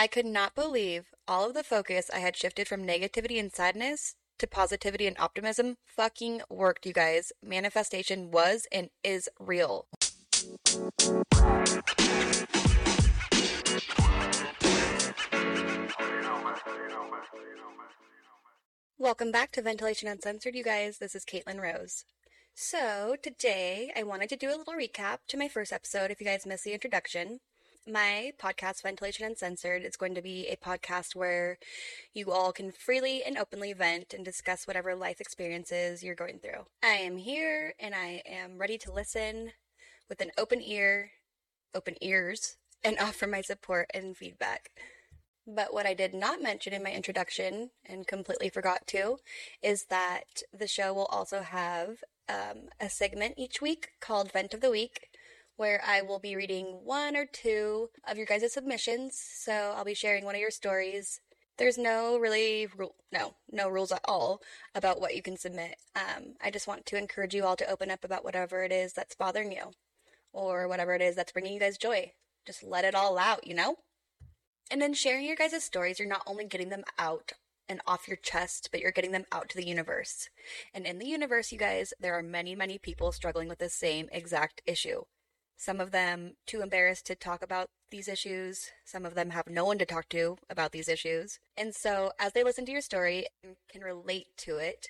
I could not believe all of the focus I had shifted from negativity and sadness to positivity and optimism fucking worked, you guys. Manifestation was and is real. Welcome back to Ventilation Uncensored, you guys. This is Caitlin Rose. So, today I wanted to do a little recap to my first episode if you guys missed the introduction. My podcast, Ventilation Uncensored, is going to be a podcast where you all can freely and openly vent and discuss whatever life experiences you're going through. I am here and I am ready to listen with an open ear, open ears, and offer my support and feedback. But what I did not mention in my introduction and completely forgot to is that the show will also have um, a segment each week called Vent of the Week where I will be reading one or two of your guys' submissions. So I'll be sharing one of your stories. There's no really rule, no, no rules at all about what you can submit. Um, I just want to encourage you all to open up about whatever it is that's bothering you or whatever it is that's bringing you guys joy. Just let it all out, you know? And then sharing your guys' stories, you're not only getting them out and off your chest, but you're getting them out to the universe. And in the universe, you guys, there are many, many people struggling with the same exact issue. Some of them too embarrassed to talk about these issues. Some of them have no one to talk to about these issues. And so, as they listen to your story and can relate to it,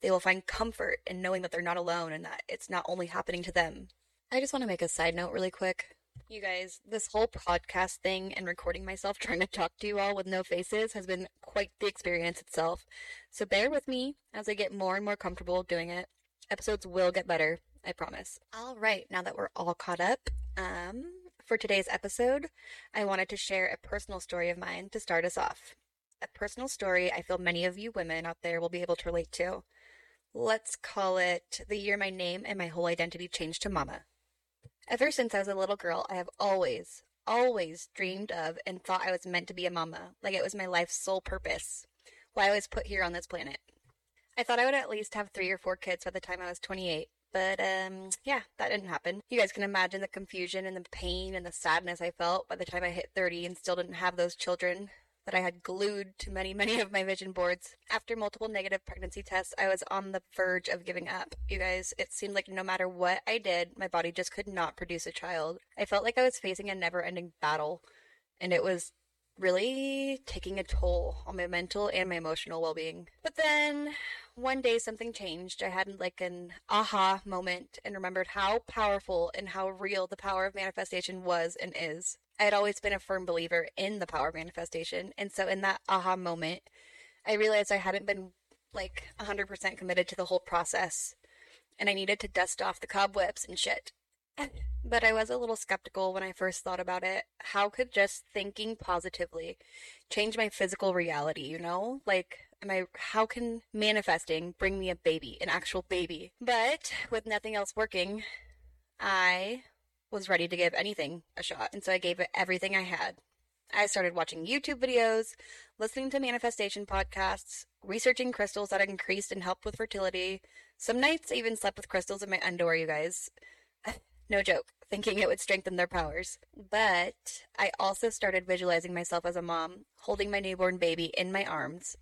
they will find comfort in knowing that they're not alone and that it's not only happening to them. I just want to make a side note really quick. You guys, this whole podcast thing and recording myself trying to talk to you all with no faces has been quite the experience itself. So bear with me as I get more and more comfortable doing it. Episodes will get better, I promise. All right, now that we're all caught up, um, for today's episode, I wanted to share a personal story of mine to start us off. A personal story I feel many of you women out there will be able to relate to. Let's call it the year my name and my whole identity changed to Mama. Ever since I was a little girl, I have always, always dreamed of and thought I was meant to be a mama, like it was my life's sole purpose, why I was put here on this planet. I thought I would at least have three or four kids by the time I was 28, but um, yeah, that didn't happen. You guys can imagine the confusion and the pain and the sadness I felt by the time I hit 30 and still didn't have those children that I had glued to many, many of my vision boards. After multiple negative pregnancy tests, I was on the verge of giving up. You guys, it seemed like no matter what I did, my body just could not produce a child. I felt like I was facing a never ending battle, and it was really taking a toll on my mental and my emotional well being. But then one day something changed. I had like an aha moment and remembered how powerful and how real the power of manifestation was and is. I had always been a firm believer in the power of manifestation. And so in that aha moment, I realized I hadn't been like 100% committed to the whole process and I needed to dust off the cobwebs and shit. But I was a little skeptical when I first thought about it. How could just thinking positively change my physical reality, you know? Like, am I, how can manifesting bring me a baby, an actual baby? But with nothing else working, I was ready to give anything a shot. And so I gave it everything I had. I started watching YouTube videos, listening to manifestation podcasts, researching crystals that increased and helped with fertility. Some nights I even slept with crystals in my underwear, you guys. no joke, thinking it would strengthen their powers. But I also started visualizing myself as a mom, holding my newborn baby in my arms.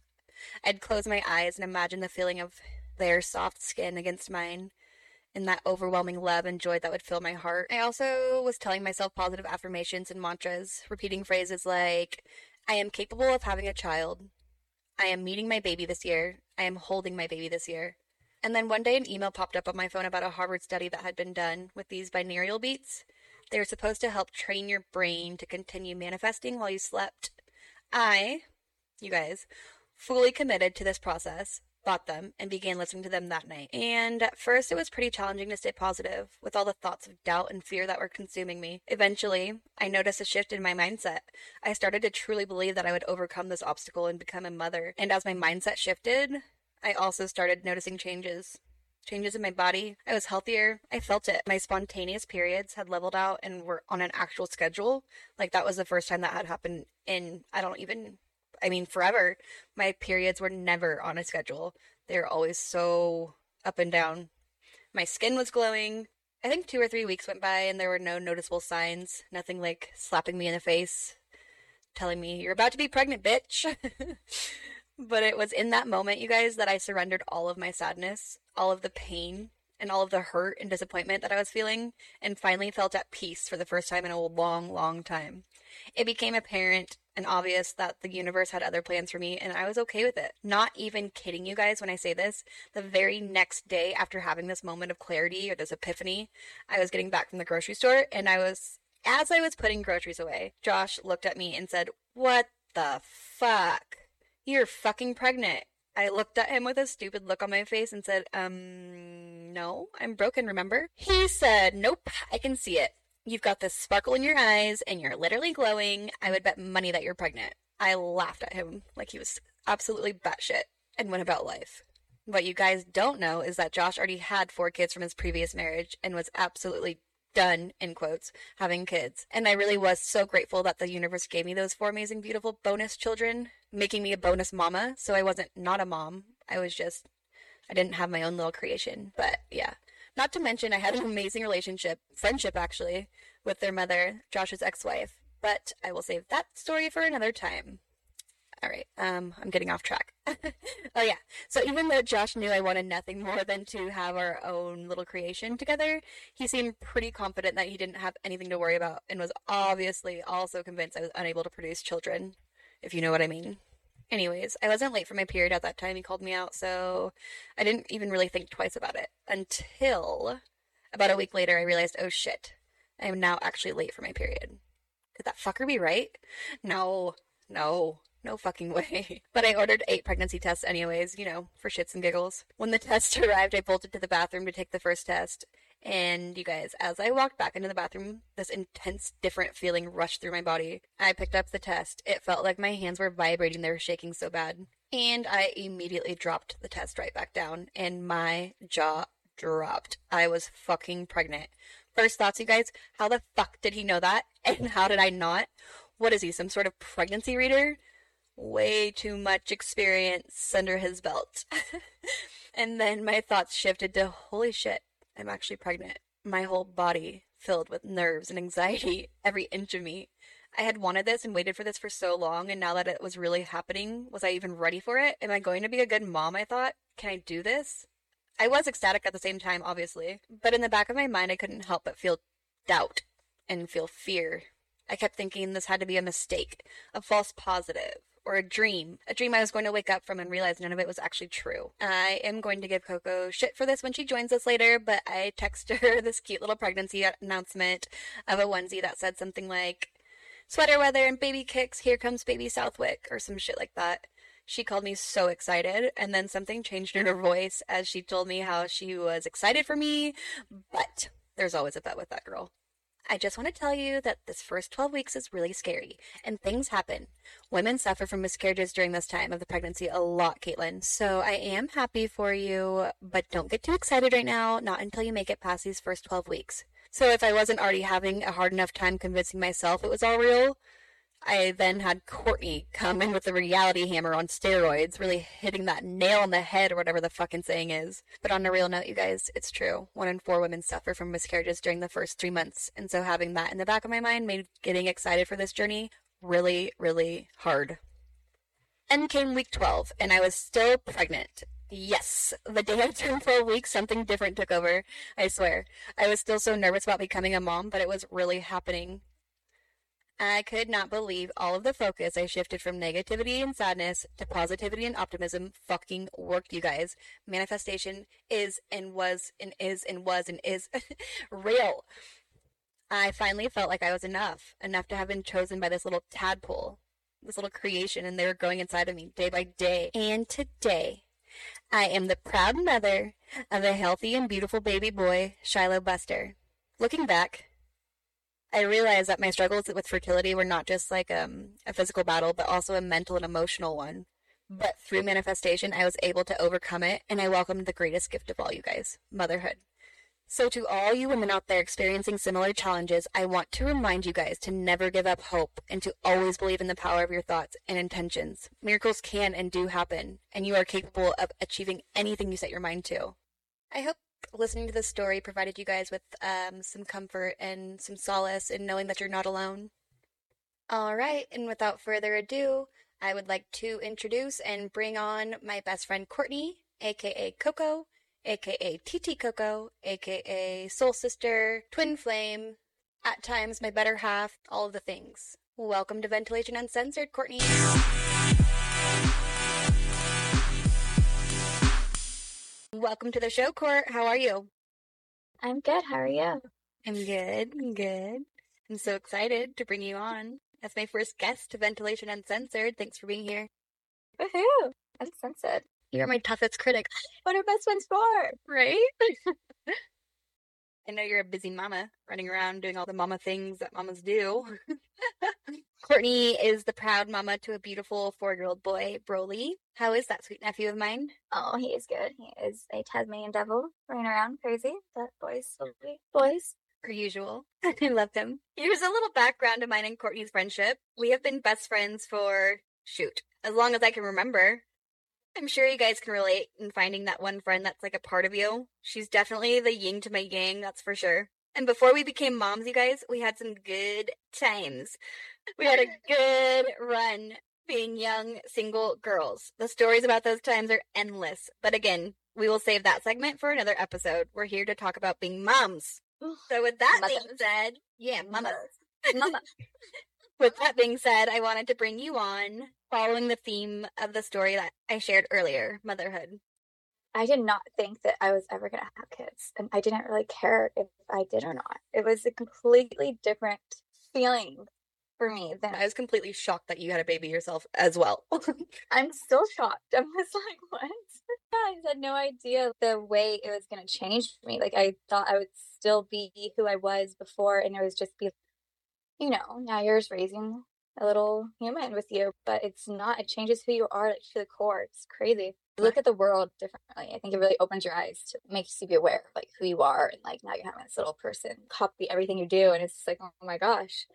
I'd close my eyes and imagine the feeling of their soft skin against mine and that overwhelming love and joy that would fill my heart. I also was telling myself positive affirmations and mantras, repeating phrases like, I am capable of having a child. I am meeting my baby this year. I am holding my baby this year. And then one day an email popped up on my phone about a Harvard study that had been done with these binaural beats. They were supposed to help train your brain to continue manifesting while you slept. I, you guys, fully committed to this process bought them, and began listening to them that night. And at first, it was pretty challenging to stay positive with all the thoughts of doubt and fear that were consuming me. Eventually, I noticed a shift in my mindset. I started to truly believe that I would overcome this obstacle and become a mother. And as my mindset shifted, I also started noticing changes. Changes in my body. I was healthier. I felt it. My spontaneous periods had leveled out and were on an actual schedule. Like that was the first time that had happened in, I don't even I mean, forever, my periods were never on a schedule. They were always so up and down. My skin was glowing. I think two or three weeks went by and there were no noticeable signs, nothing like slapping me in the face. telling me, You're about to be pregnant, bitch. but it was in that moment, you guys, that I surrendered all of my sadness, all of the pain, and all of the hurt and disappointment that I was feeling, and finally felt at peace for the first time in a long, long time. It became apparent and obvious that the universe had other plans for me, and I was okay with it. Not even kidding you guys when I say this. The very next day after having this moment of clarity or this epiphany, I was getting back from the grocery store, and I was, as I was putting groceries away, Josh looked at me and said, What the fuck? You're fucking pregnant. I looked at him with a stupid look on my face and said, Um, no, I'm broken, remember? He said, Nope, I can see it. You've got this sparkle in your eyes and you're literally glowing. I would bet money that you're pregnant. I laughed at him like he was absolutely batshit and went about life. What you guys don't know is that Josh already had four kids from his previous marriage and was absolutely done, in quotes, having kids. And I really was so grateful that the universe gave me those four amazing, beautiful bonus children, making me a bonus mama. So I wasn't not a mom. I was just, I didn't have my own little creation. But yeah, not to mention, I had an amazing relationship, friendship actually, with their mother, Josh's ex wife. But I will save that story for another time. All right, um, I'm getting off track. oh yeah, so even though Josh knew I wanted nothing more than to have our own little creation together, he seemed pretty confident that he didn't have anything to worry about, and was obviously also convinced I was unable to produce children, if you know what I mean. Anyways, I wasn't late for my period at that time. He called me out, so I didn't even really think twice about it until about a week later I realized, oh shit, I am now actually late for my period. Could that fucker be right? No, no, no fucking way. But I ordered eight pregnancy tests anyways, you know, for shits and giggles. When the test arrived, I bolted to the bathroom to take the first test. And you guys, as I walked back into the bathroom, this intense, different feeling rushed through my body. I picked up the test. It felt like my hands were vibrating, they were shaking so bad. And I immediately dropped the test right back down, and my jaw dropped. I was fucking pregnant. First thoughts, you guys, how the fuck did he know that? And how did I not? What is he, some sort of pregnancy reader? Way too much experience under his belt. and then my thoughts shifted to holy shit, I'm actually pregnant. My whole body filled with nerves and anxiety, every inch of me. I had wanted this and waited for this for so long, and now that it was really happening, was I even ready for it? Am I going to be a good mom? I thought. Can I do this? I was ecstatic at the same time, obviously, but in the back of my mind, I couldn't help but feel doubt and feel fear. I kept thinking this had to be a mistake, a false positive, or a dream. A dream I was going to wake up from and realize none of it was actually true. I am going to give Coco shit for this when she joins us later, but I texted her this cute little pregnancy announcement of a onesie that said something like, Sweater weather and baby kicks, here comes baby Southwick, or some shit like that. She called me so excited, and then something changed in her voice as she told me how she was excited for me, but there's always a but with that girl. I just want to tell you that this first 12 weeks is really scary, and things happen. Women suffer from miscarriages during this time of the pregnancy a lot, Caitlin. So I am happy for you, but don't get too excited right now, not until you make it past these first 12 weeks. So if I wasn't already having a hard enough time convincing myself it was all real, I then had Courtney come in with the reality hammer on steroids, really hitting that nail on the head or whatever the fucking saying is. But on a real note, you guys, it's true. One in four women suffer from miscarriages during the first three months. And so having that in the back of my mind made getting excited for this journey really, really hard. And came week 12, and I was still pregnant. Yes, the day I turned 12 weeks, something different took over. I swear. I was still so nervous about becoming a mom, but it was really happening. I could not believe all of the focus I shifted from negativity and sadness to positivity and optimism fucking worked, you guys. Manifestation is and was and is and was and is real. I finally felt like I was enough, enough to have been chosen by this little tadpole, this little creation, and they were growing inside of me day by day. And today, I am the proud mother of a healthy and beautiful baby boy, Shiloh Buster. Looking back, I realized that my struggles with fertility were not just like um, a physical battle, but also a mental and emotional one. But through manifestation, I was able to overcome it, and I welcomed the greatest gift of all, you guys motherhood. So, to all you women out there experiencing similar challenges, I want to remind you guys to never give up hope and to always believe in the power of your thoughts and intentions. Miracles can and do happen, and you are capable of achieving anything you set your mind to. I hope listening to this story provided you guys with um, some comfort and some solace in knowing that you're not alone. All right, and without further ado, I would like to introduce and bring on my best friend Courtney, aka Coco, aka TT Coco, aka Soul Sister, Twin Flame, at times my better half, all of the things. Welcome to Ventilation Uncensored, Courtney. Welcome to the show, Court. How are you? I'm good. How are you? I'm good. I'm good. I'm so excited to bring you on as my first guest to Ventilation Uncensored. Thanks for being here. Woohoo! Uncensored. You're my toughest critic. What are best ones for? Right? I know you're a busy mama running around doing all the mama things that mamas do. Courtney is the proud mama to a beautiful four year old boy, Broly. How is that sweet nephew of mine? Oh, he is good. He is a Tasmanian devil running around crazy. That boy's so sweet. Boys. Per usual. I love him. Here's a little background of mine and Courtney's friendship. We have been best friends for, shoot, as long as I can remember. I'm sure you guys can relate in finding that one friend that's like a part of you. She's definitely the yin to my yang, that's for sure. And before we became moms, you guys, we had some good times. We had a good run being young single girls. The stories about those times are endless. But again, we will save that segment for another episode. We're here to talk about being moms. So with that being said, yeah, mamas. Mama. With that being said, I wanted to bring you on following the theme of the story that I shared earlier, motherhood. I did not think that I was ever going to have kids. And I didn't really care if I did or not. It was a completely different feeling for me than I was completely shocked that you had a baby yourself as well. I'm still shocked. I was like, what? I had no idea the way it was going to change me. Like, I thought I would still be who I was before, and it was just be, you know, now you're just raising a little human with you, but it's not. It changes who you are like, to the core. It's crazy. You look at the world differently. I think it really opens your eyes to makes you be aware of like who you are, and like now you're having this little person copy everything you do, and it's like, oh my gosh.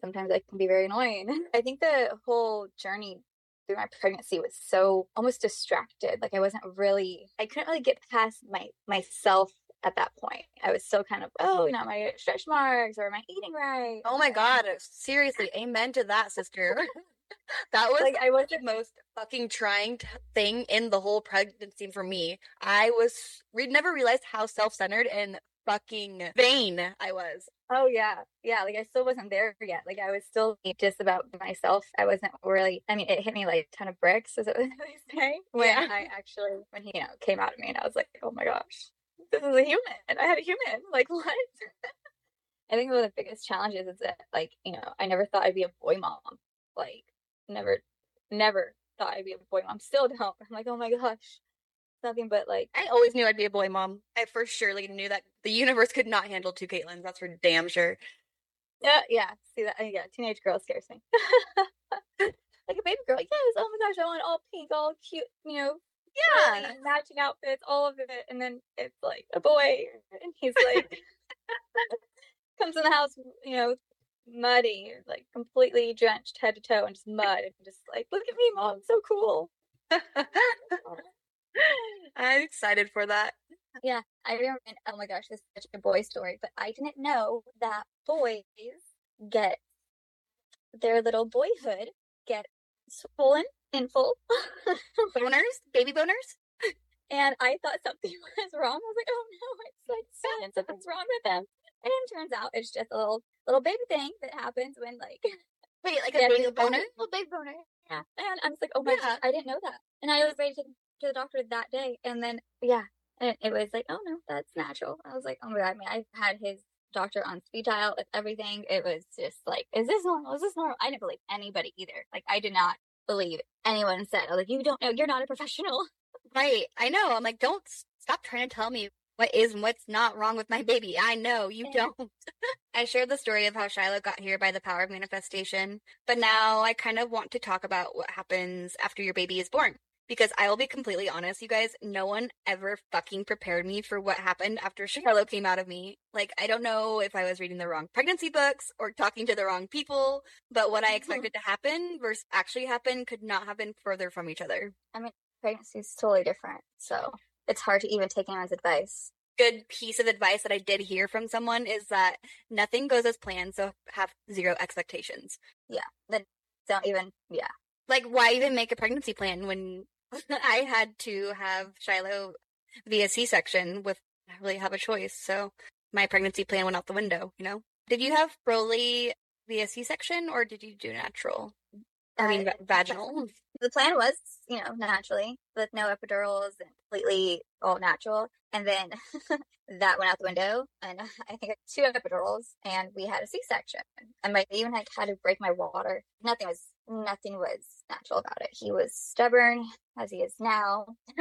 Sometimes that can be very annoying. I think the whole journey through my pregnancy was so almost distracted. Like I wasn't really, I couldn't really get past my myself at that point. I was still kind of, oh, you know, my stretch marks or am I eating right? oh my god, uh, seriously, amen to that, sister. that was Like I was the most fucking trying t- thing in the whole pregnancy for me. I was we never realized how self-centered and fucking vain I was. Oh yeah, yeah. Like I still wasn't there yet. Like I was still just about myself. I wasn't really. I mean, it hit me like a ton of bricks, as what they say. When Yeah. I actually, when he, you know, came out of me, and I was like, oh my gosh, this is a human. I had a human. Like what? I think one of the biggest challenges is that, like, you know, I never thought I'd be a boy mom. Like, never, never thought I'd be a boy mom. Still don't. I'm like, oh my gosh, nothing but like I always knew I'd be a boy mom. I for surely knew that the universe could not handle two Caitlins. That's for damn sure. Yeah, yeah. See that? Yeah, teenage girl scares me. like a baby girl. Yes. Oh my gosh, I want all pink, all cute. You know, Yeah. matching outfits, all of it. And then it's like a boy, and he's like comes in the house, you know, muddy, like completely drenched head to toe in just mud, and just like, look at me, mom, so cool. I'm excited for that. Yeah, I remember. Oh my gosh, this is such a boy story, but I didn't know that boys get their little boyhood get swollen and full. Boners? Baby boners? and I thought something was wrong. I was like, oh no, it's like something's wrong with him. And turns out it's just a little little baby thing that happens when like Wait, like a baby boner? little baby boner. Yeah. And I'm just like, oh my Yeah. gosh, I didn't know that. And I was ready to take to the doctor that day. And then yeah. And it was like, oh no, that's natural. I was like, oh my god. I mean, I had his doctor on speed dial with everything. It was just like, is this normal? Is this normal? I didn't believe anybody either. Like I did not believe anyone said. Like, you don't know, you're not a professional. Right. I know. I'm like, don't stop trying to tell me what is and what's not wrong with my baby. I know you Yeah. don't. I shared the story of how Shiloh got here by the power of manifestation, but now I kind of want to talk about what happens after your baby is born. Because I will be completely honest, you guys, no one ever fucking prepared me for what happened after Shiloh came out of me. Like, I don't know if I was reading the wrong pregnancy books or talking to the wrong people, but what I hmm. expected to happen versus actually happen could not have been further from each other. I mean, pregnancy is totally different. So it's hard to even take anyone's advice. good piece of advice that I did hear from someone is that nothing goes as planned, so have zero expectations. Yeah. Then don't even, yeah. Like, why even make a pregnancy plan when I had to have Shiloh via C section with I really have a choice? So my pregnancy plan went out the window, you know? Did you have Broly via C section or did you do natural? I mean, Uh, vaginal. The plan was, you know, naturally with no epidurals and completely all natural. And then that went out the window. And I think I had two epidurals and we had a C section. And my even had had to break my water. Nothing was nothing was natural about it. He was stubborn as he is now.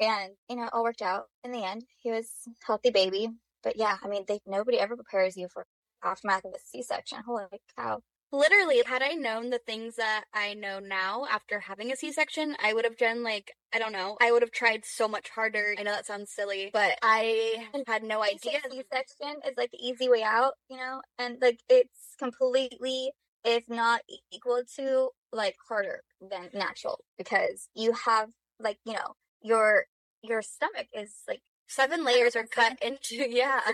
and, you know, it all worked out in the end. He was healthy baby. But yeah, I mean they nobody ever prepares you for aftermath of a C section. Holy cow. Literally, had I known the things that I know now after having a C section, I would have done like, I don't know, I would have tried so much harder. I know that sounds silly, but I had no idea. C section is like the easy way out, you know, and like it's completely, if not equal to, like harder than natural because you have like you know your your stomach is like Seven layers are cut into, yeah. yeah,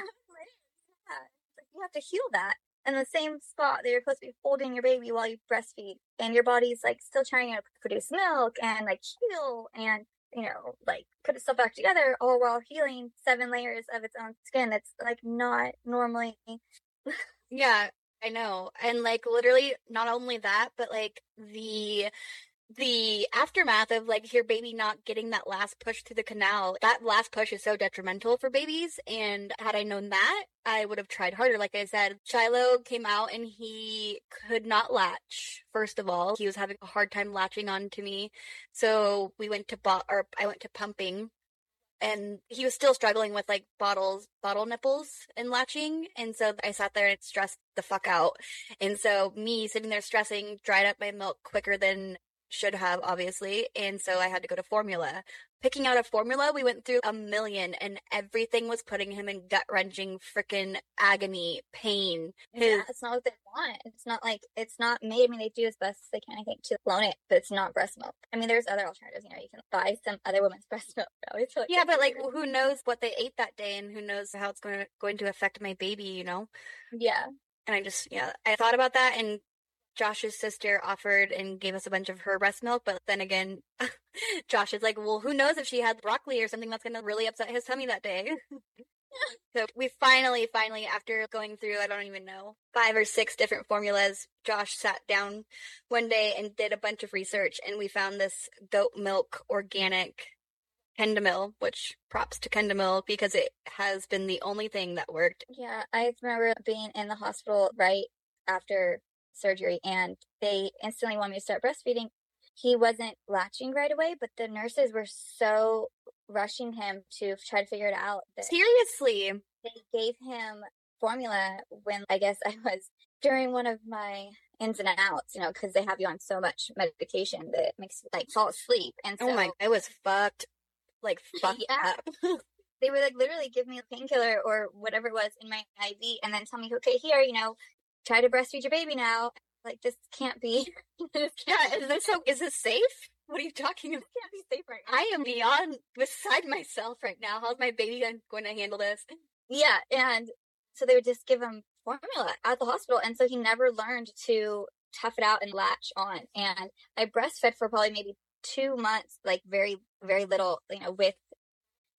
you have to heal that in the same spot that you're supposed to be holding your baby while you breastfeed, and your body's like still trying to produce milk and like heal and you know like put itself back together, all while healing seven layers of its own skin. That's like not normally Yeah, I know. And like literally not only that, but like the the aftermath of like your baby not getting that last push through the canal. That last push is so detrimental for babies and had I known that, I would have tried harder. Like I said, Shiloh came out and he could not latch. First of all, he was having a hard time latching on to me. So we went to bo- or I went to pumping and he was still struggling with like bottles bottle nipples and latching and so i sat there and stressed the fuck out. And so me sitting there stressing dried up my milk quicker than should have obviously and so i had to go to formula picking out a formula we went through a million and everything was putting him in gut wrenching freaking agony pain his Yeah, it's not what they want. It's not like it's not made. I mean, they do as best as they can, I think, to clone it, but it's not breast milk. I mean, there's other alternatives. You know, you can buy some other woman's breast milk. I always feel like yeah but like who knows what they ate that day and who knows how it's going to going to affect my baby you know yeah, and I just yeah, I thought about that and Josh's sister offered and gave us a bunch of her breast milk, but then again, Josh is like, well, who knows if she had broccoli or something that's gonna really upset his tummy that day. so we finally, finally, after going through, I don't even know, five or six different formulas, Josh sat down one day and did a bunch of research and we found this goat milk organic Kendamil, which props to Kendamil because it has been the only thing that worked. yeah. I remember being in the hospital right after surgery, and they instantly wanted me to start breastfeeding. He wasn't latching right away, but the nurses were so rushing him to try to figure it out that Seriously. they gave him formula when I guess I was during one of my ins and outs, you know, because they have you on so much medication that makes you like fall asleep. And so Oh my, I was fucked, like fucked Yeah. up. they would like literally give me a painkiller or whatever it was in my IV and then tell me, okay, here, you know, try to breastfeed your baby now. Like this can't be, this yeah, can't, is this so? Is this safe? What are you talking about? can't be safe right now. I am beyond beside myself right now. How's my baby going to handle this? Yeah, and so they would just give him formula at the hospital, and so he never learned to tough it out and latch on. And I breastfed for probably maybe two months, like very very little, you know, with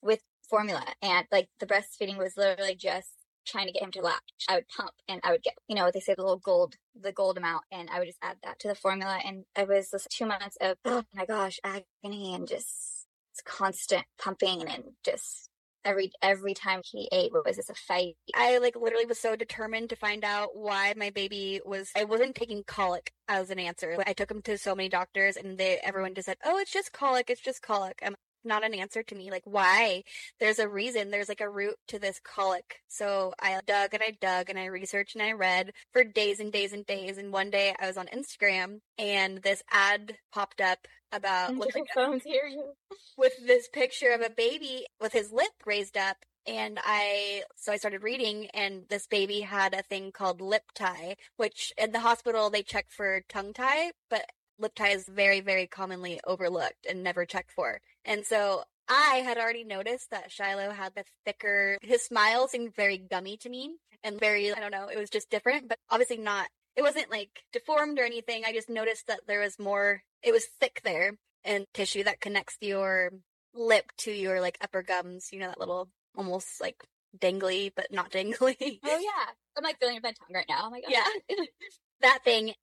with formula, and like the breastfeeding was literally just trying to get him to latch. I would pump, and I would get, you know, they say the little gold, the gold amount, and I would just add that to the formula, and I was just two months of oh my gosh agony and just constant pumping and just every every time he ate was just a fight. I like literally was so determined to find out why my baby was. I wasn't taking colic as an answer. I took him to so many doctors, and they everyone just said, "Oh, it's just colic. It's just colic." I'm not an answer to me. Like, why? There's a reason. There's like a root to this colic. So I dug and I dug and I researched and I read for days and days and days. And one day I was on Instagram and this ad popped up about with, like, phones hear you. with this picture of a baby with his lip raised up. And I, so I started reading, and this baby had a thing called lip tie, which in the hospital they check for tongue tie, but lip tie is very, very commonly overlooked and never checked for. And so I had already noticed that Shiloh had the thicker, his smile seemed very gummy to me and very, I don't know, it was just different, but obviously not it wasn't like deformed or anything. I just noticed that there was more, it was thick there and tissue that connects your lip to your like upper gums, you know, that little almost like dangly, but not dangly. Oh yeah. I'm like feeling my tongue right now. Oh my god. Yeah. that thing.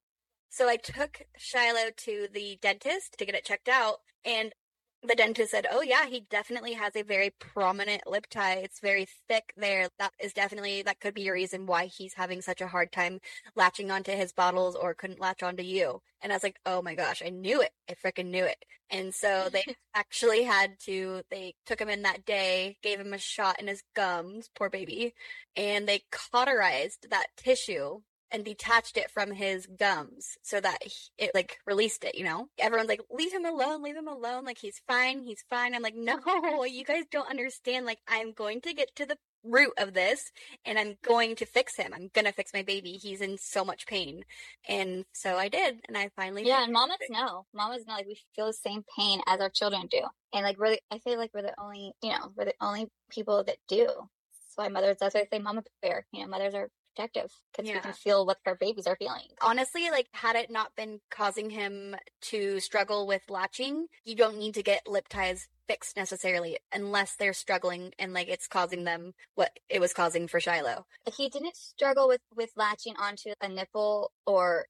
So I took Shiloh to the dentist to get it checked out and the dentist said, "Oh yeah, he definitely has a very prominent lip tie. It's very thick there. That is definitely that could be a reason why he's having such a hard time latching onto his bottles or couldn't latch onto you." And I was like, "Oh my gosh, I knew it. I freaking knew it." And so they actually had to they took him in that day, gave him a shot in his gums, poor baby, and they cauterized that tissue and detached it from his gums so that he, it like released it, you know? Everyone's like, leave him alone, leave him alone. Like, he's fine, he's fine. I'm like, no, you guys don't understand. Like, I'm going to get to the root of this and I'm going to fix him. I'm going to fix my baby. He's in so much pain. And so I did. And I finally. Yeah. And mamas know. Mamas know, like, we feel the same pain as our children do. And like, really, I feel like we're the only, you know, we're the only people that do. That's why mothers, that's why I say mama bear. You know, mothers are protective because yeah. we can feel what our babies are feeling. Honestly, like had it not been causing him to struggle with latching, you don't need to get lip ties fixed necessarily unless they're struggling and like it's causing them what it was causing for Shiloh. He didn't struggle with with latching onto a nipple or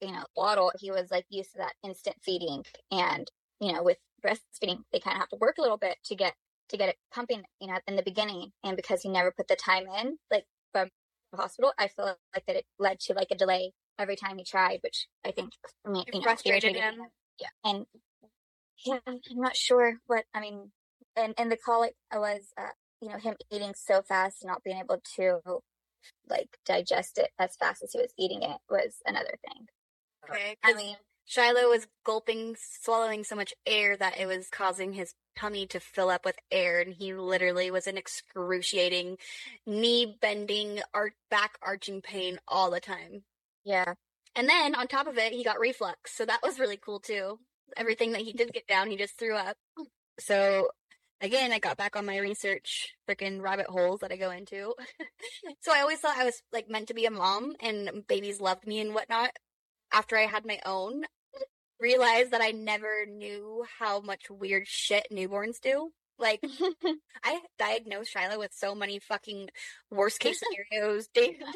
you know bottle. He was like used to that instant feeding and you know with breastfeeding they kind of have to work a little bit to get to get it pumping you know in the beginning and because he never put the time in like hospital, I feel like that it led to like a delay every time he tried, which I think me, you know, frustrated him. Yeah, and yeah, I'm not sure what I mean. And and the colic was, uh, you know, him eating so fast, not being able to like digest it as fast as he was eating it was another thing. Okay, I mean, Shiloh was gulping, swallowing so much air that it was causing his tummy to fill up with air, and he literally was in excruciating, knee bending, back arching pain all the time. Yeah. And then on top of it, he got reflux, so that was really cool too. Everything that he did get down, he just threw up. So again, I got back on my research freaking rabbit holes that I go into. so I always thought I was like meant to be a mom and babies loved me and whatnot. After I had my own, realized that I never knew how much weird shit newborns do. Like, I diagnosed Shiloh with so many fucking worst case scenarios,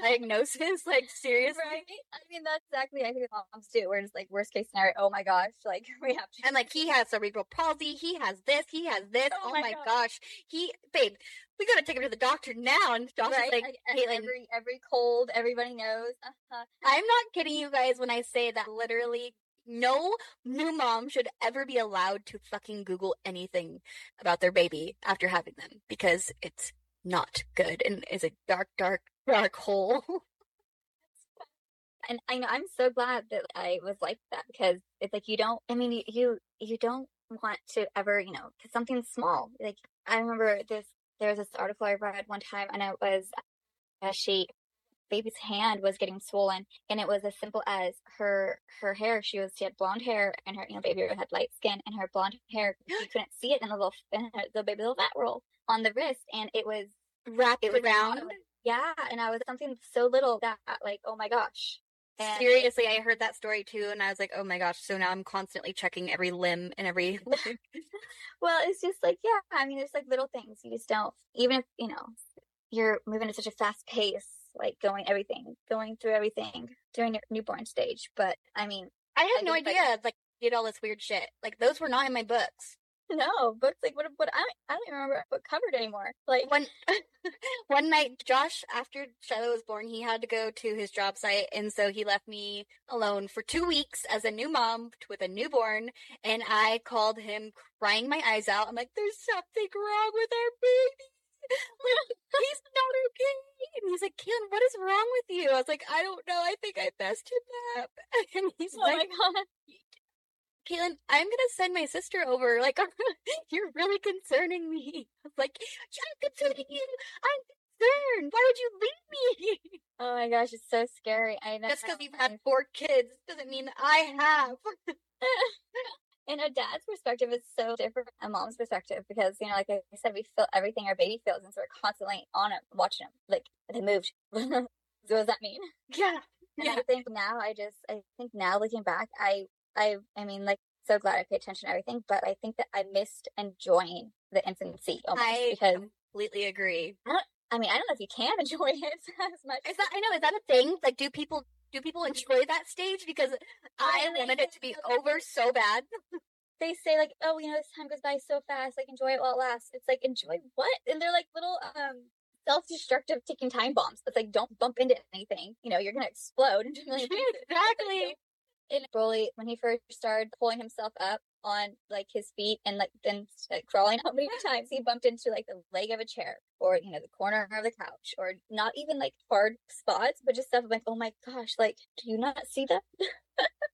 diagnosis. Like, seriously. Right? I mean, that's exactly I think moms do. Where it's like worst case scenario. Oh my gosh, like we have to. And like he has cerebral palsy. He has this. He has this. Oh, oh my, my gosh. He, babe, we gotta take him to the doctor now. And doctor's right? like, Caitlin, every every cold, everybody knows. Uh-huh. I'm not kidding you guys when I say that literally no new mom should ever be allowed to fucking Google anything about their baby after having them because it's not good and is a dark, dark, dark hole. and I know I'm so glad that I was like that because it's like you don't. I mean, you you don't want to ever, you know, because something small. Like I remember this. There was this article I read one time, and it was uh, she baby's hand was getting swollen and it was as simple as her her hair she was she had blonde hair and her you know baby had light skin and her blonde hair you couldn't see it in the little in her, the baby little fat roll on the wrist and it was wrapped it was around yeah and i was something so little that like oh my gosh and Seriously, I heard that story too, and I was like, "Oh my gosh!" So now I'm constantly checking every limb and every. well, it's just like, yeah. I mean, there's like little things you just don't. Even if you know you're moving at such a fast pace, like going everything, going through everything during your newborn stage. But I mean, I had I no idea like, like did all this weird shit. Like those were not in my books. No, books like what? What I I don't remember what covered anymore. Like one one night, Josh after Shiloh was born, he had to go to his job site, and so he left me alone for two weeks as a new mom with a newborn. And I called him crying my eyes out. I'm like, "There's something wrong with our baby." he's not okay. And he's like, Ken, what is wrong with you? I was like, I don't know. I think I messed him up. And he's oh like, my God. Caitlin, I'm gonna send my sister over. Like, you're really concerning me. I was like, I'm concerning you. I'm concerned. Why would you leave me? Oh my gosh, it's so scary. I know. Just because you've had four kids doesn't mean I have and a dad's perspective is so different from a mom's perspective because you know like i said we feel everything our baby feels and so we're constantly on it watching them like they moved so what does that mean yeah yeah. I think now I just I think now looking back, I I I mean like so glad I paid attention to everything, but I think that I missed enjoying the infancy almost I because completely agree. I don't I mean I don't know if you can enjoy it as much. Is that I know, is that a thing? Like do people do people enjoy that stage? Because I wanted it to be over so bad. they say like, oh, you know, this time goes by so fast. Like, enjoy it while it lasts. It's like, enjoy what? And they're like little um self-destructive ticking time bombs. It's like, don't bump into anything. You know, you're gonna explode into a million pieces. exactly. And Broly, when he first started pulling himself up on like his feet and like then like, crawling, how many times he bumped into like the leg of a chair or you know the corner of the couch or not even like hard spots, but just stuff like, oh my gosh, like do you not see that?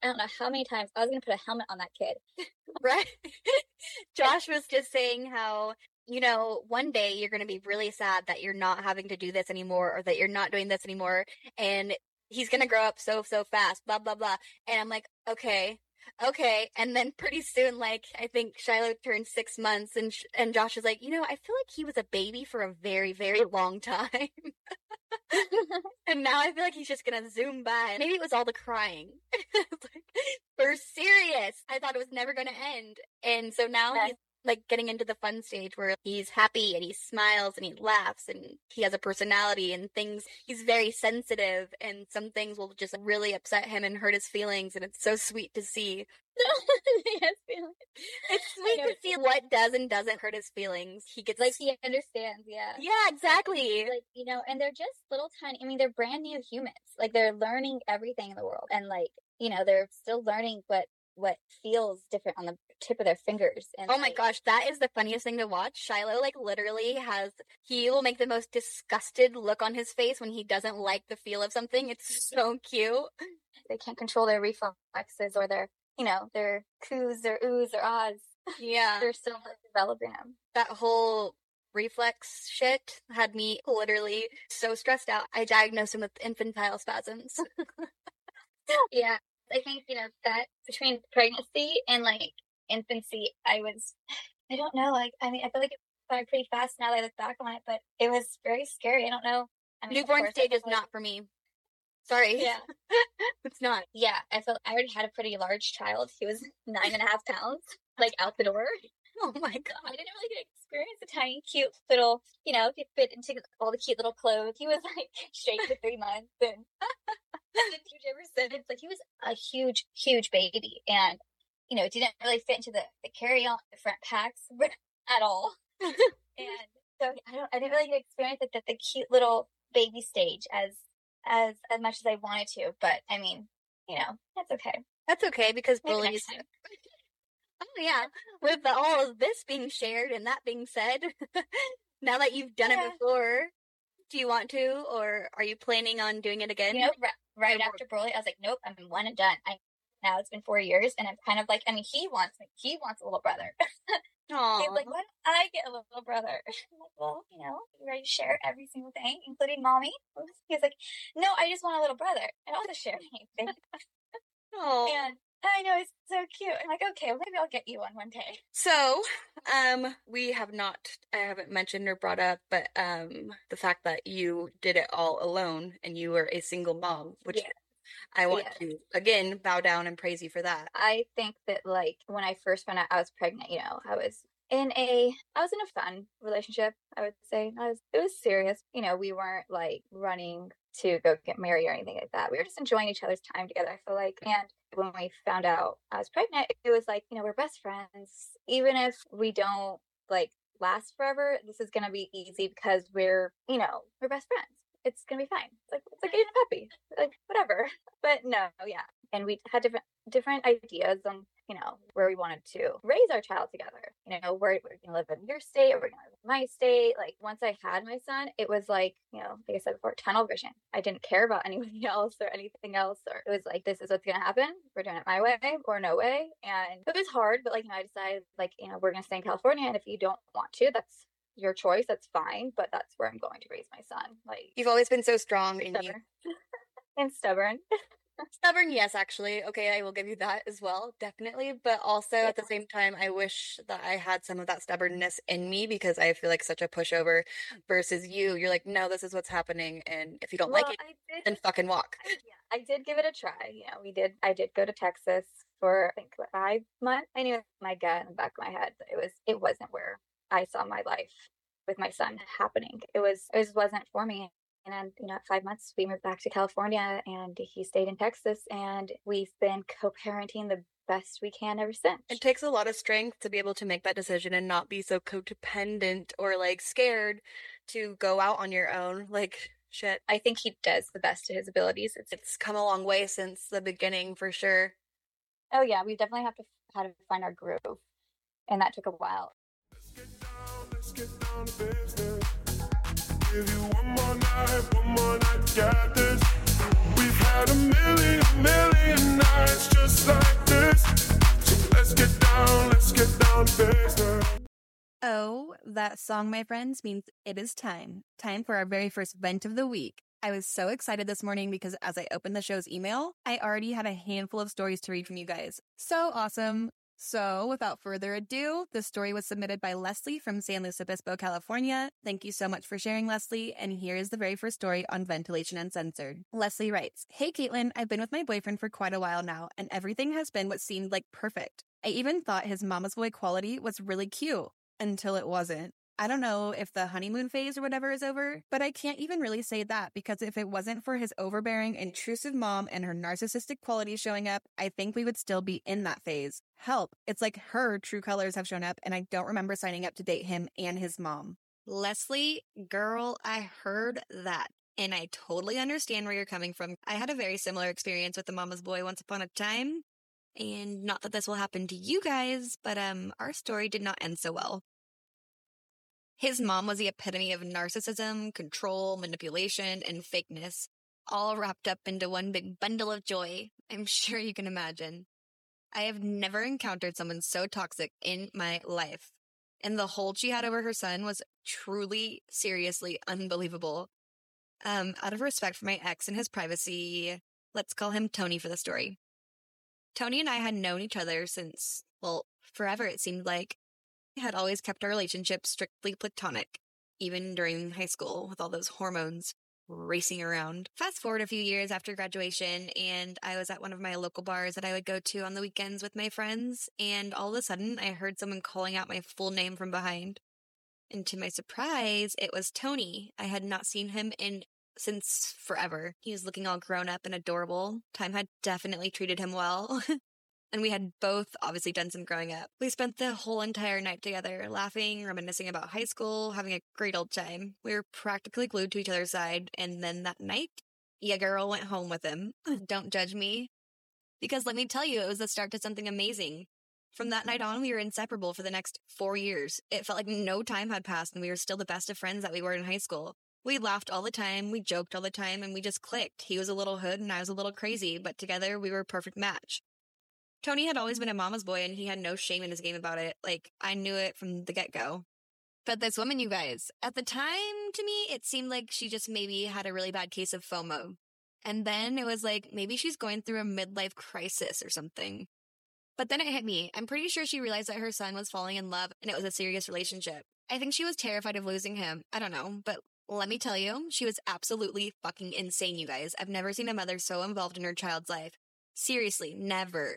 I don't know how many times I was gonna put a helmet on that kid. right. Josh was just saying how you know, one day you're going to be really sad that you're not having to do this anymore or that you're not doing this anymore. And he's going to grow up so, so fast, blah, blah, blah. And I'm like, okay, okay. And then pretty soon, like, I think Shiloh turned six months and, and Josh is like, you know, I feel like he was a baby for a very, very long time. and now I feel like he's just gonna zoom by. Maybe it was all the crying. like, for serious. I thought it was never gonna end. And so now yeah. he's like getting into the fun stage where he's happy and he smiles and he laughs and he has a personality and things he's very sensitive and some things will just really upset him and hurt his feelings and it's so sweet to see it's sweet to see what does and doesn't hurt his feelings. He gets like he understands, yeah. Yeah, exactly. Like, you know, and they're just little tiny I mean, they're brand new humans. Like they're learning everything in the world. And like, you know, they're still learning what what feels different on the tip of their fingers. And oh my like, gosh, that is the funniest thing to watch. Shiloh like literally has he will make the most disgusted look on his face when he doesn't like the feel of something. It's so cute. They can't control their reflexes or their you know their coos, their oohs, or ahs. Yeah, they're still developing them. That whole reflex shit had me literally so stressed out. I diagnosed him with infantile spasms. yeah, I think, you know, that between pregnancy and like infancy, I was, I don't know, like, I mean, I feel like it went pretty fast now that I look back on it, but it was very scary. I don't know. I mean, Newborn stage is like, not for me. Sorry. Yeah. it's not. Yeah. I felt I already had a pretty large child. He was nine and a half pounds, like out the door. Oh my god! I didn't really get to experience a tiny, cute little, you know, he fit into all the cute little clothes. He was like shaped for three months, and huge ever since. Like he was a huge, huge baby, and you know, it didn't really fit into the, the carry-on, the front packs at all. and so I don't, I didn't really get experience the, the cute little baby stage as as as much as I wanted to. But I mean, you know, that's okay. That's okay because bullies. Oh yeah, with the, all of this being shared and that being said, now that you've done yeah. it before, do you want to, or are you planning on doing it again? You know, right, right after Broly, I was like, nope, I'm one and done. I now it's been four years, and I'm kind of like, I mean, he wants me, he wants a little brother. He's like, why don't I get a little brother? I'm like, well, you know, you ready to share every single thing, including mommy? He's like, no, I just want a little brother. I don't want to share anything. Oh. And I know it's so cute. I'm like, okay, well, maybe I'll get you one one day. So, um, we have not, I haven't mentioned or brought up, but um, the fact that you did it all alone and you were a single mom, which yeah. I want yeah. to again bow down and praise you for that. I think that like when I first found out I was pregnant, you know, I was in a I was in a fun relationship, I would say. I was it was serious. You know, we weren't like running to go get married or anything like that. We were just enjoying each other's time together, I feel like. And when we found out I was pregnant, it was like, you know, we're best friends. Even if we don't like last forever, this is gonna be easy because we're, you know, we're best friends. It's gonna be fine. It's like it's like a puppy. Like whatever. But no, yeah. And we had different different ideas on you know, where we wanted to raise our child together. You know, we're, we're to live in your state, or we're to live in my state. Like once I had my son, it was like, you know, like I said before, tunnel vision. I didn't care about anybody else or anything else. Or it was like, this is what's to happen. We're doing it my way or no way. And it was hard, but like, you know, I decided like, you know, we're to stay in California. And if you don't want to, that's your choice. That's fine. But that's where I'm going to raise my son. Like you've always been so strong and stubborn. and stubborn. Stubborn, yes, actually. Okay, I will give you that as well, definitely. But also at the same time, I wish that I had some of that stubbornness in me because I feel like such a pushover versus you. You're like, no, this is what's happening. And if you don't well, like it, then fucking walk. I, yeah. I did give it a try. You know, we did. I did go to Texas for I think five months. I knew my gut in the back of my head it was it wasn't where I saw my life with my son happening. It was it just wasn't for me. And then, you know, at five months, we moved back to California and he stayed in Texas. And we've been co parenting the best we can ever since. It takes a lot of strength to be able to make that decision and not be so codependent or like scared to go out on your own. Like, shit. I think he does the best to his abilities. It's, it's come a long way since the beginning for sure. Oh, yeah. We definitely have to how to find our groove. And that took a while. Oh, that song, my friends, means it is time. Time for our very first vent of the week. I was so excited this morning because as I opened the show's email, I already had a handful of stories to read from you guys. So awesome. So, without further ado, the story was submitted by Leslie from San Luis Obispo, California. Thank you so much for sharing, Leslie. And here is the very first story on Ventilation Uncensored. Leslie writes Hey, Caitlin, I've been with my boyfriend for quite a while now, and everything has been what seemed like perfect. I even thought his mama's boy quality was really cute until it wasn't. I don't know if the honeymoon phase or whatever is over, but I can't even really say that because if it wasn't for his overbearing, intrusive mom and her narcissistic qualities showing up, I think we would still be in that phase. Help. It's like her true colors have shown up and I don't remember signing up to date him and his mom. Leslie, girl, I heard that. And I totally understand where you're coming from. I had a very similar experience with the mama's boy once upon a time. And not that this will happen to you guys, but um our story did not end so well. His mom was the epitome of narcissism, control, manipulation, and fakeness, all wrapped up into one big bundle of joy. I'm sure you can imagine. I have never encountered someone so toxic in my life. And the hold she had over her son was truly, seriously unbelievable. Um, out of respect for my ex and his privacy, let's call him Tony for the story. Tony and I had known each other since, well, forever it seemed like had always kept our relationship strictly platonic, even during high school with all those hormones racing around. Fast forward a few years after graduation, and I was at one of my local bars that I would go to on the weekends with my friends, and all of a sudden I heard someone calling out my full name from behind. And to my surprise, it was Tony. I had not seen him in since forever. He was looking all grown up and adorable. Time had definitely treated him well. and we had both obviously done some growing up. We spent the whole entire night together, laughing, reminiscing about high school, having a great old time. We were practically glued to each other's side, and then that night, yeah, girl went home with him. Don't judge me. Because let me tell you, it was the start to something amazing. From that night on, we were inseparable for the next four years. It felt like no time had passed, and we were still the best of friends that we were in high school. We laughed all the time, we joked all the time, and we just clicked. He was a little hood, and I was a little crazy, but together we were a perfect match. Tony had always been a mama's boy and he had no shame in his game about it. Like, I knew it from the get go. But this woman, you guys, at the time to me, it seemed like she just maybe had a really bad case of FOMO. And then it was like, maybe she's going through a midlife crisis or something. But then it hit me. I'm pretty sure she realized that her son was falling in love and it was a serious relationship. I think she was terrified of losing him. I don't know. But let me tell you, she was absolutely fucking insane, you guys. I've never seen a mother so involved in her child's life. Seriously, never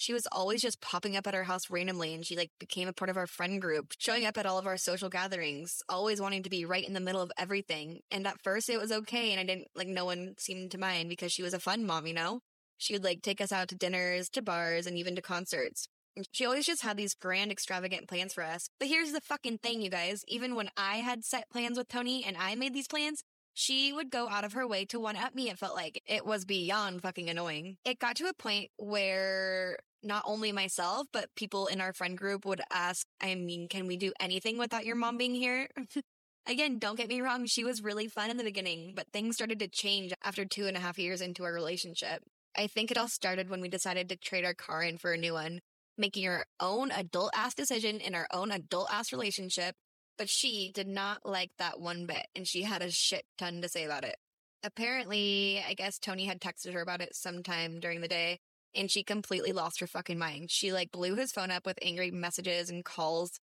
she was always just popping up at our house randomly and she like became a part of our friend group, showing up at all of our social gatherings, always wanting to be right in the middle of everything. And at first it was okay and I didn't like no one seemed to mind because she was a fun mom, you know? She would like take us out to dinners, to bars, and even to concerts. She always just had these grand, extravagant plans for us. But here's the fucking thing, you guys. Even when I had set plans with Tony and I made these plans, she would go out of her way to one up me. It felt like it was beyond fucking annoying. It got to a point where not only myself, but people in our friend group would ask, I mean, can we do anything without your mom being here? Again, don't get me wrong, she was really fun in the beginning, but things started to change after two and a half years into our relationship. I think it all started when we decided to trade our car in for a new one, making our own adult ass decision in our own adult ass relationship. But she did not like that one bit, and she had a shit ton to say about it. Apparently, I guess Tony had texted her about it sometime during the day, and she completely lost her fucking mind. She like blew his phone up with angry messages and calls,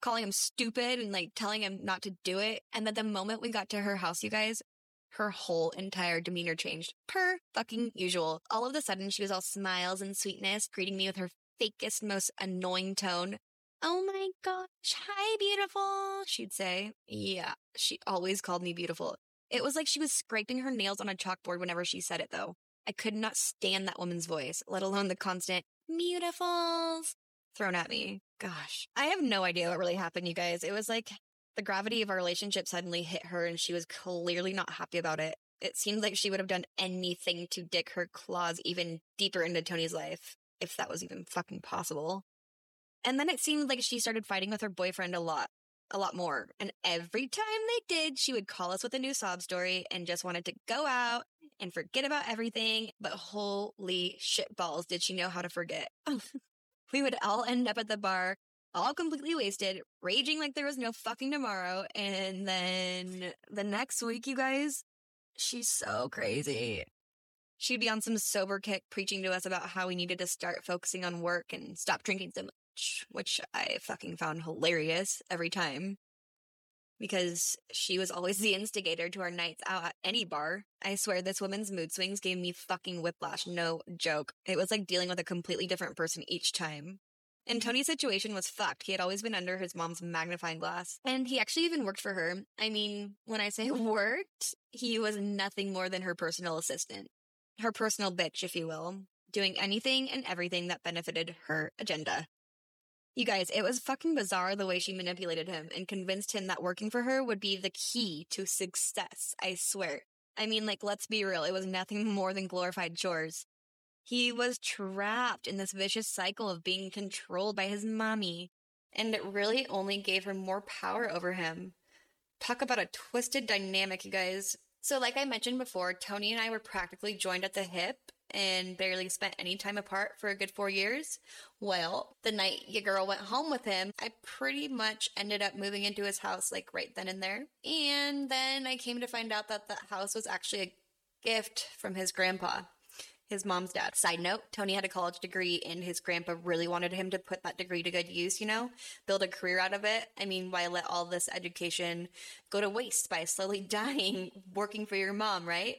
calling him stupid and like telling him not to do it. And then the moment we got to her house, you guys, her whole entire demeanor changed. Per fucking usual. All of a sudden, she was all smiles and sweetness, greeting me with her fakest, most annoying tone. Oh my gosh, hi, beautiful, she'd say. Yeah, she always called me beautiful. It was like she was scraping her nails on a chalkboard whenever she said it, though. I could not stand that woman's voice, let alone the constant beautifuls thrown at me. Gosh, I have no idea what really happened, you guys. It was like the gravity of our relationship suddenly hit her and she was clearly not happy about it. It seemed like she would have done anything to dig her claws even deeper into Tony's life, if that was even fucking possible. And then it seemed like she started fighting with her boyfriend a lot, a lot more. And every time they did, she would call us with a new sob story and just wanted to go out and forget about everything. But holy shit balls, did she know how to forget? we would all end up at the bar all completely wasted, raging like there was no fucking tomorrow. And then the next week, you guys, she's so crazy. She'd be on some sober kick preaching to us about how we needed to start focusing on work and stop drinking so much, which I fucking found hilarious every time. Because she was always the instigator to our nights out at any bar. I swear this woman's mood swings gave me fucking whiplash, no joke. It was like dealing with a completely different person each time. And mm-hmm. Tony's situation was fucked. He had always been under his mom's magnifying glass. And he actually even worked for her. I mean, when I say worked, he was nothing more than her personal assistant. Her personal bitch, if you will. Doing anything and everything that benefited her agenda. You guys, it was fucking bizarre the way she manipulated him and convinced him that working for her would be the key to success. I swear. I mean, like, let's be real. It was nothing more than glorified chores. He was trapped in this vicious cycle of being controlled by his mommy, and it really only gave her more power over him. Talk about a twisted dynamic, you guys. So, like I mentioned before, Tony and I were practically joined at the hip and barely spent any time apart for a good four years. Well, the night your girl went home with him, I pretty much ended up moving into his house like right then and there. And then I came to find out that that house was actually a gift from his grandpa his mom's dad. Side note, Tony had a college degree and his grandpa really wanted him to put that degree to good use, you know, build a career out of it. I mean, why let all this education go to waste by slowly dying working for your mom, right?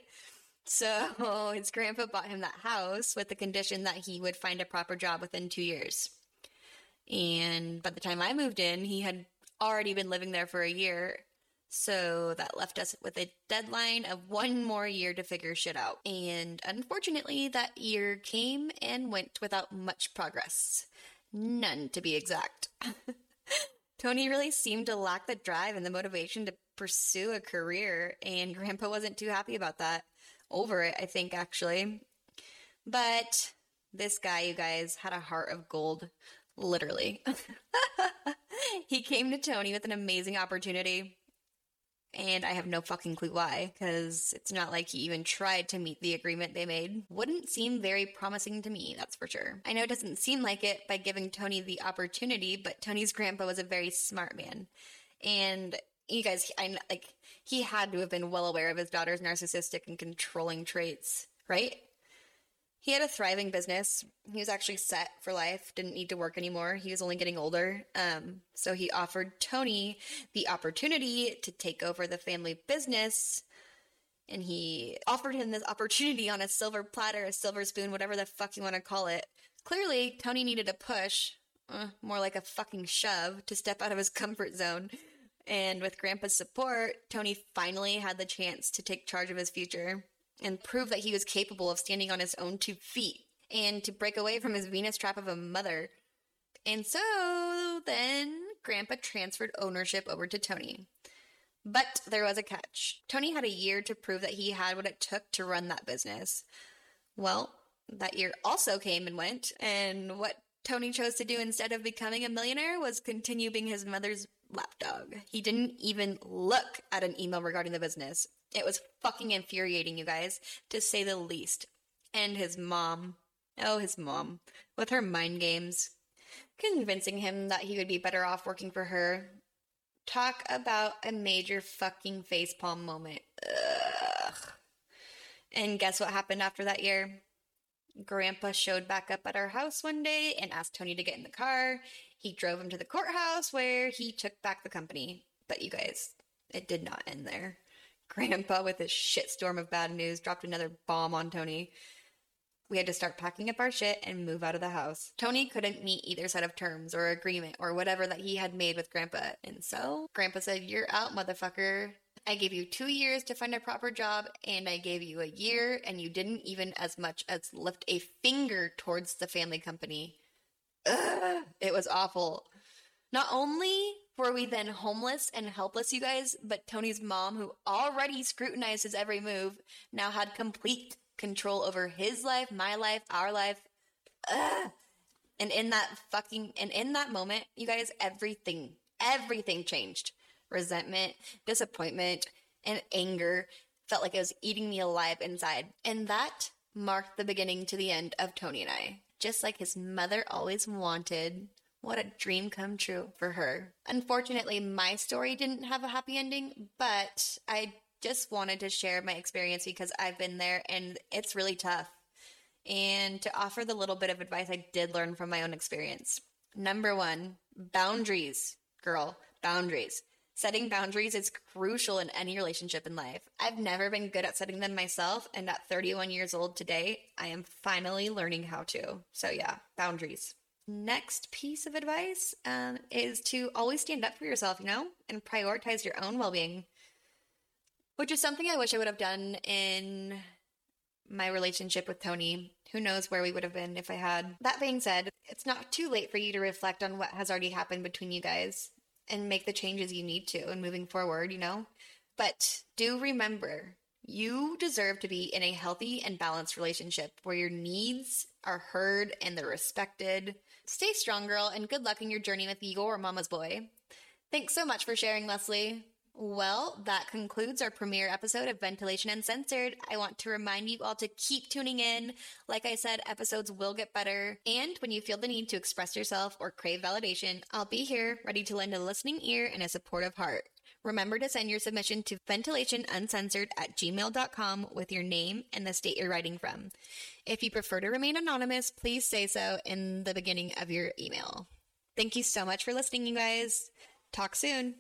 So his grandpa bought him that house with the condition that he would find a proper job within two years. And by the time I moved in, he had already been living there for a year so that left us with a deadline of one more year to figure shit out. And unfortunately, that year came and went without much progress. None, to be exact. Tony really seemed to lack the drive and the motivation to pursue a career, and Grandpa wasn't too happy about that. Over it, I think, actually. But this guy, you guys, had a heart of gold. Literally. he came to Tony with an amazing opportunity and I have no fucking clue why, because it's not like he even tried to meet the agreement they made. Wouldn't seem very promising to me, that's for sure. I know it doesn't seem like it by giving Tony the opportunity, but Tony's grandpa was a very smart man. And you guys, I like, he had to have been well aware of his daughter's narcissistic and controlling traits, right? He had a thriving business. He was actually set for life, didn't need to work anymore. He was only getting older. Um, so he offered Tony the opportunity to take over the family business. And he offered him this opportunity on a silver platter, a silver spoon, whatever the fuck you want to call it. Clearly, Tony needed a push, uh, more like a fucking shove, to step out of his comfort zone. And with Grandpa's support, Tony finally had the chance to take charge of his future and prove that he was capable of standing on his own two feet and to break away from his Venus trap of a mother. And so then Grandpa transferred ownership over to Tony. But there was a catch. Tony had a year to prove that he had what it took to run that business. Well, that year also came and went, and what Tony chose to do instead of becoming a millionaire was continue being his mother's lapdog. He didn't even look at an email regarding the business. It was fucking infuriating, you guys, to say the least. And his mom. Oh, his mom. With her mind games. Convincing him that he would be better off working for her. Talk about a major fucking facepalm moment. Ugh. And guess what happened after that year? Grandpa showed back up at our house one day and asked Tony to get in the car. He drove him to the courthouse where he took back the company. But you guys, it did not end there. Grandpa, with his shitstorm of bad news, dropped another bomb on Tony. We had to start packing up our shit and move out of the house. Tony couldn't meet either set of terms or agreement or whatever that he had made with Grandpa. And so Grandpa said, You're out, motherfucker. I gave you two years to find a proper job, and I gave you a year, and you didn't even as much as lift a finger towards the family company. Ugh, it was awful. Not only were we then homeless and helpless, you guys, but Tony's mom, who already scrutinized his every move, now had complete control over his life, my life, our life. Ugh. And in that fucking, and in that moment, you guys, everything, everything changed. Resentment, disappointment, and anger felt like it was eating me alive inside. And that marked the beginning to the end of Tony and I. Just like his mother always wanted. What a dream come true for her. Unfortunately, my story didn't have a happy ending, but I just wanted to share my experience because I've been there and it's really tough. And to offer the little bit of advice I did learn from my own experience. Number one, boundaries, girl, boundaries. Setting boundaries is crucial in any relationship in life. I've never been good at setting them myself, and at 31 years old today, I am finally learning how to. So, yeah, boundaries. Next piece of advice um, is to always stand up for yourself, you know, and prioritize your own well being which is something I wish I would have done in my relationship with Tony. Who knows where we would have been if I had. That being said, it's not too late for you to reflect on what has already happened between you guys and make the changes you need to and moving forward, you know? But do remember, you deserve to be in a healthy and balanced relationship where your needs are heard and they're respected. Stay strong, girl, and good luck in your journey with your mama's boy. Thanks so much for sharing, Leslie. Well, that concludes our premiere episode of Ventilation Uncensored. I want to remind you all to keep tuning in. Like I said, episodes will get better. And when you feel the need to express yourself or crave validation, I'll be here ready to lend a listening ear and a supportive heart. Remember to send your submission to ventilationuncensored at gmail.com with your name and the state you're writing from. If you prefer to remain anonymous, please say so in the beginning of your email. Thank you so much for listening, you guys. Talk soon.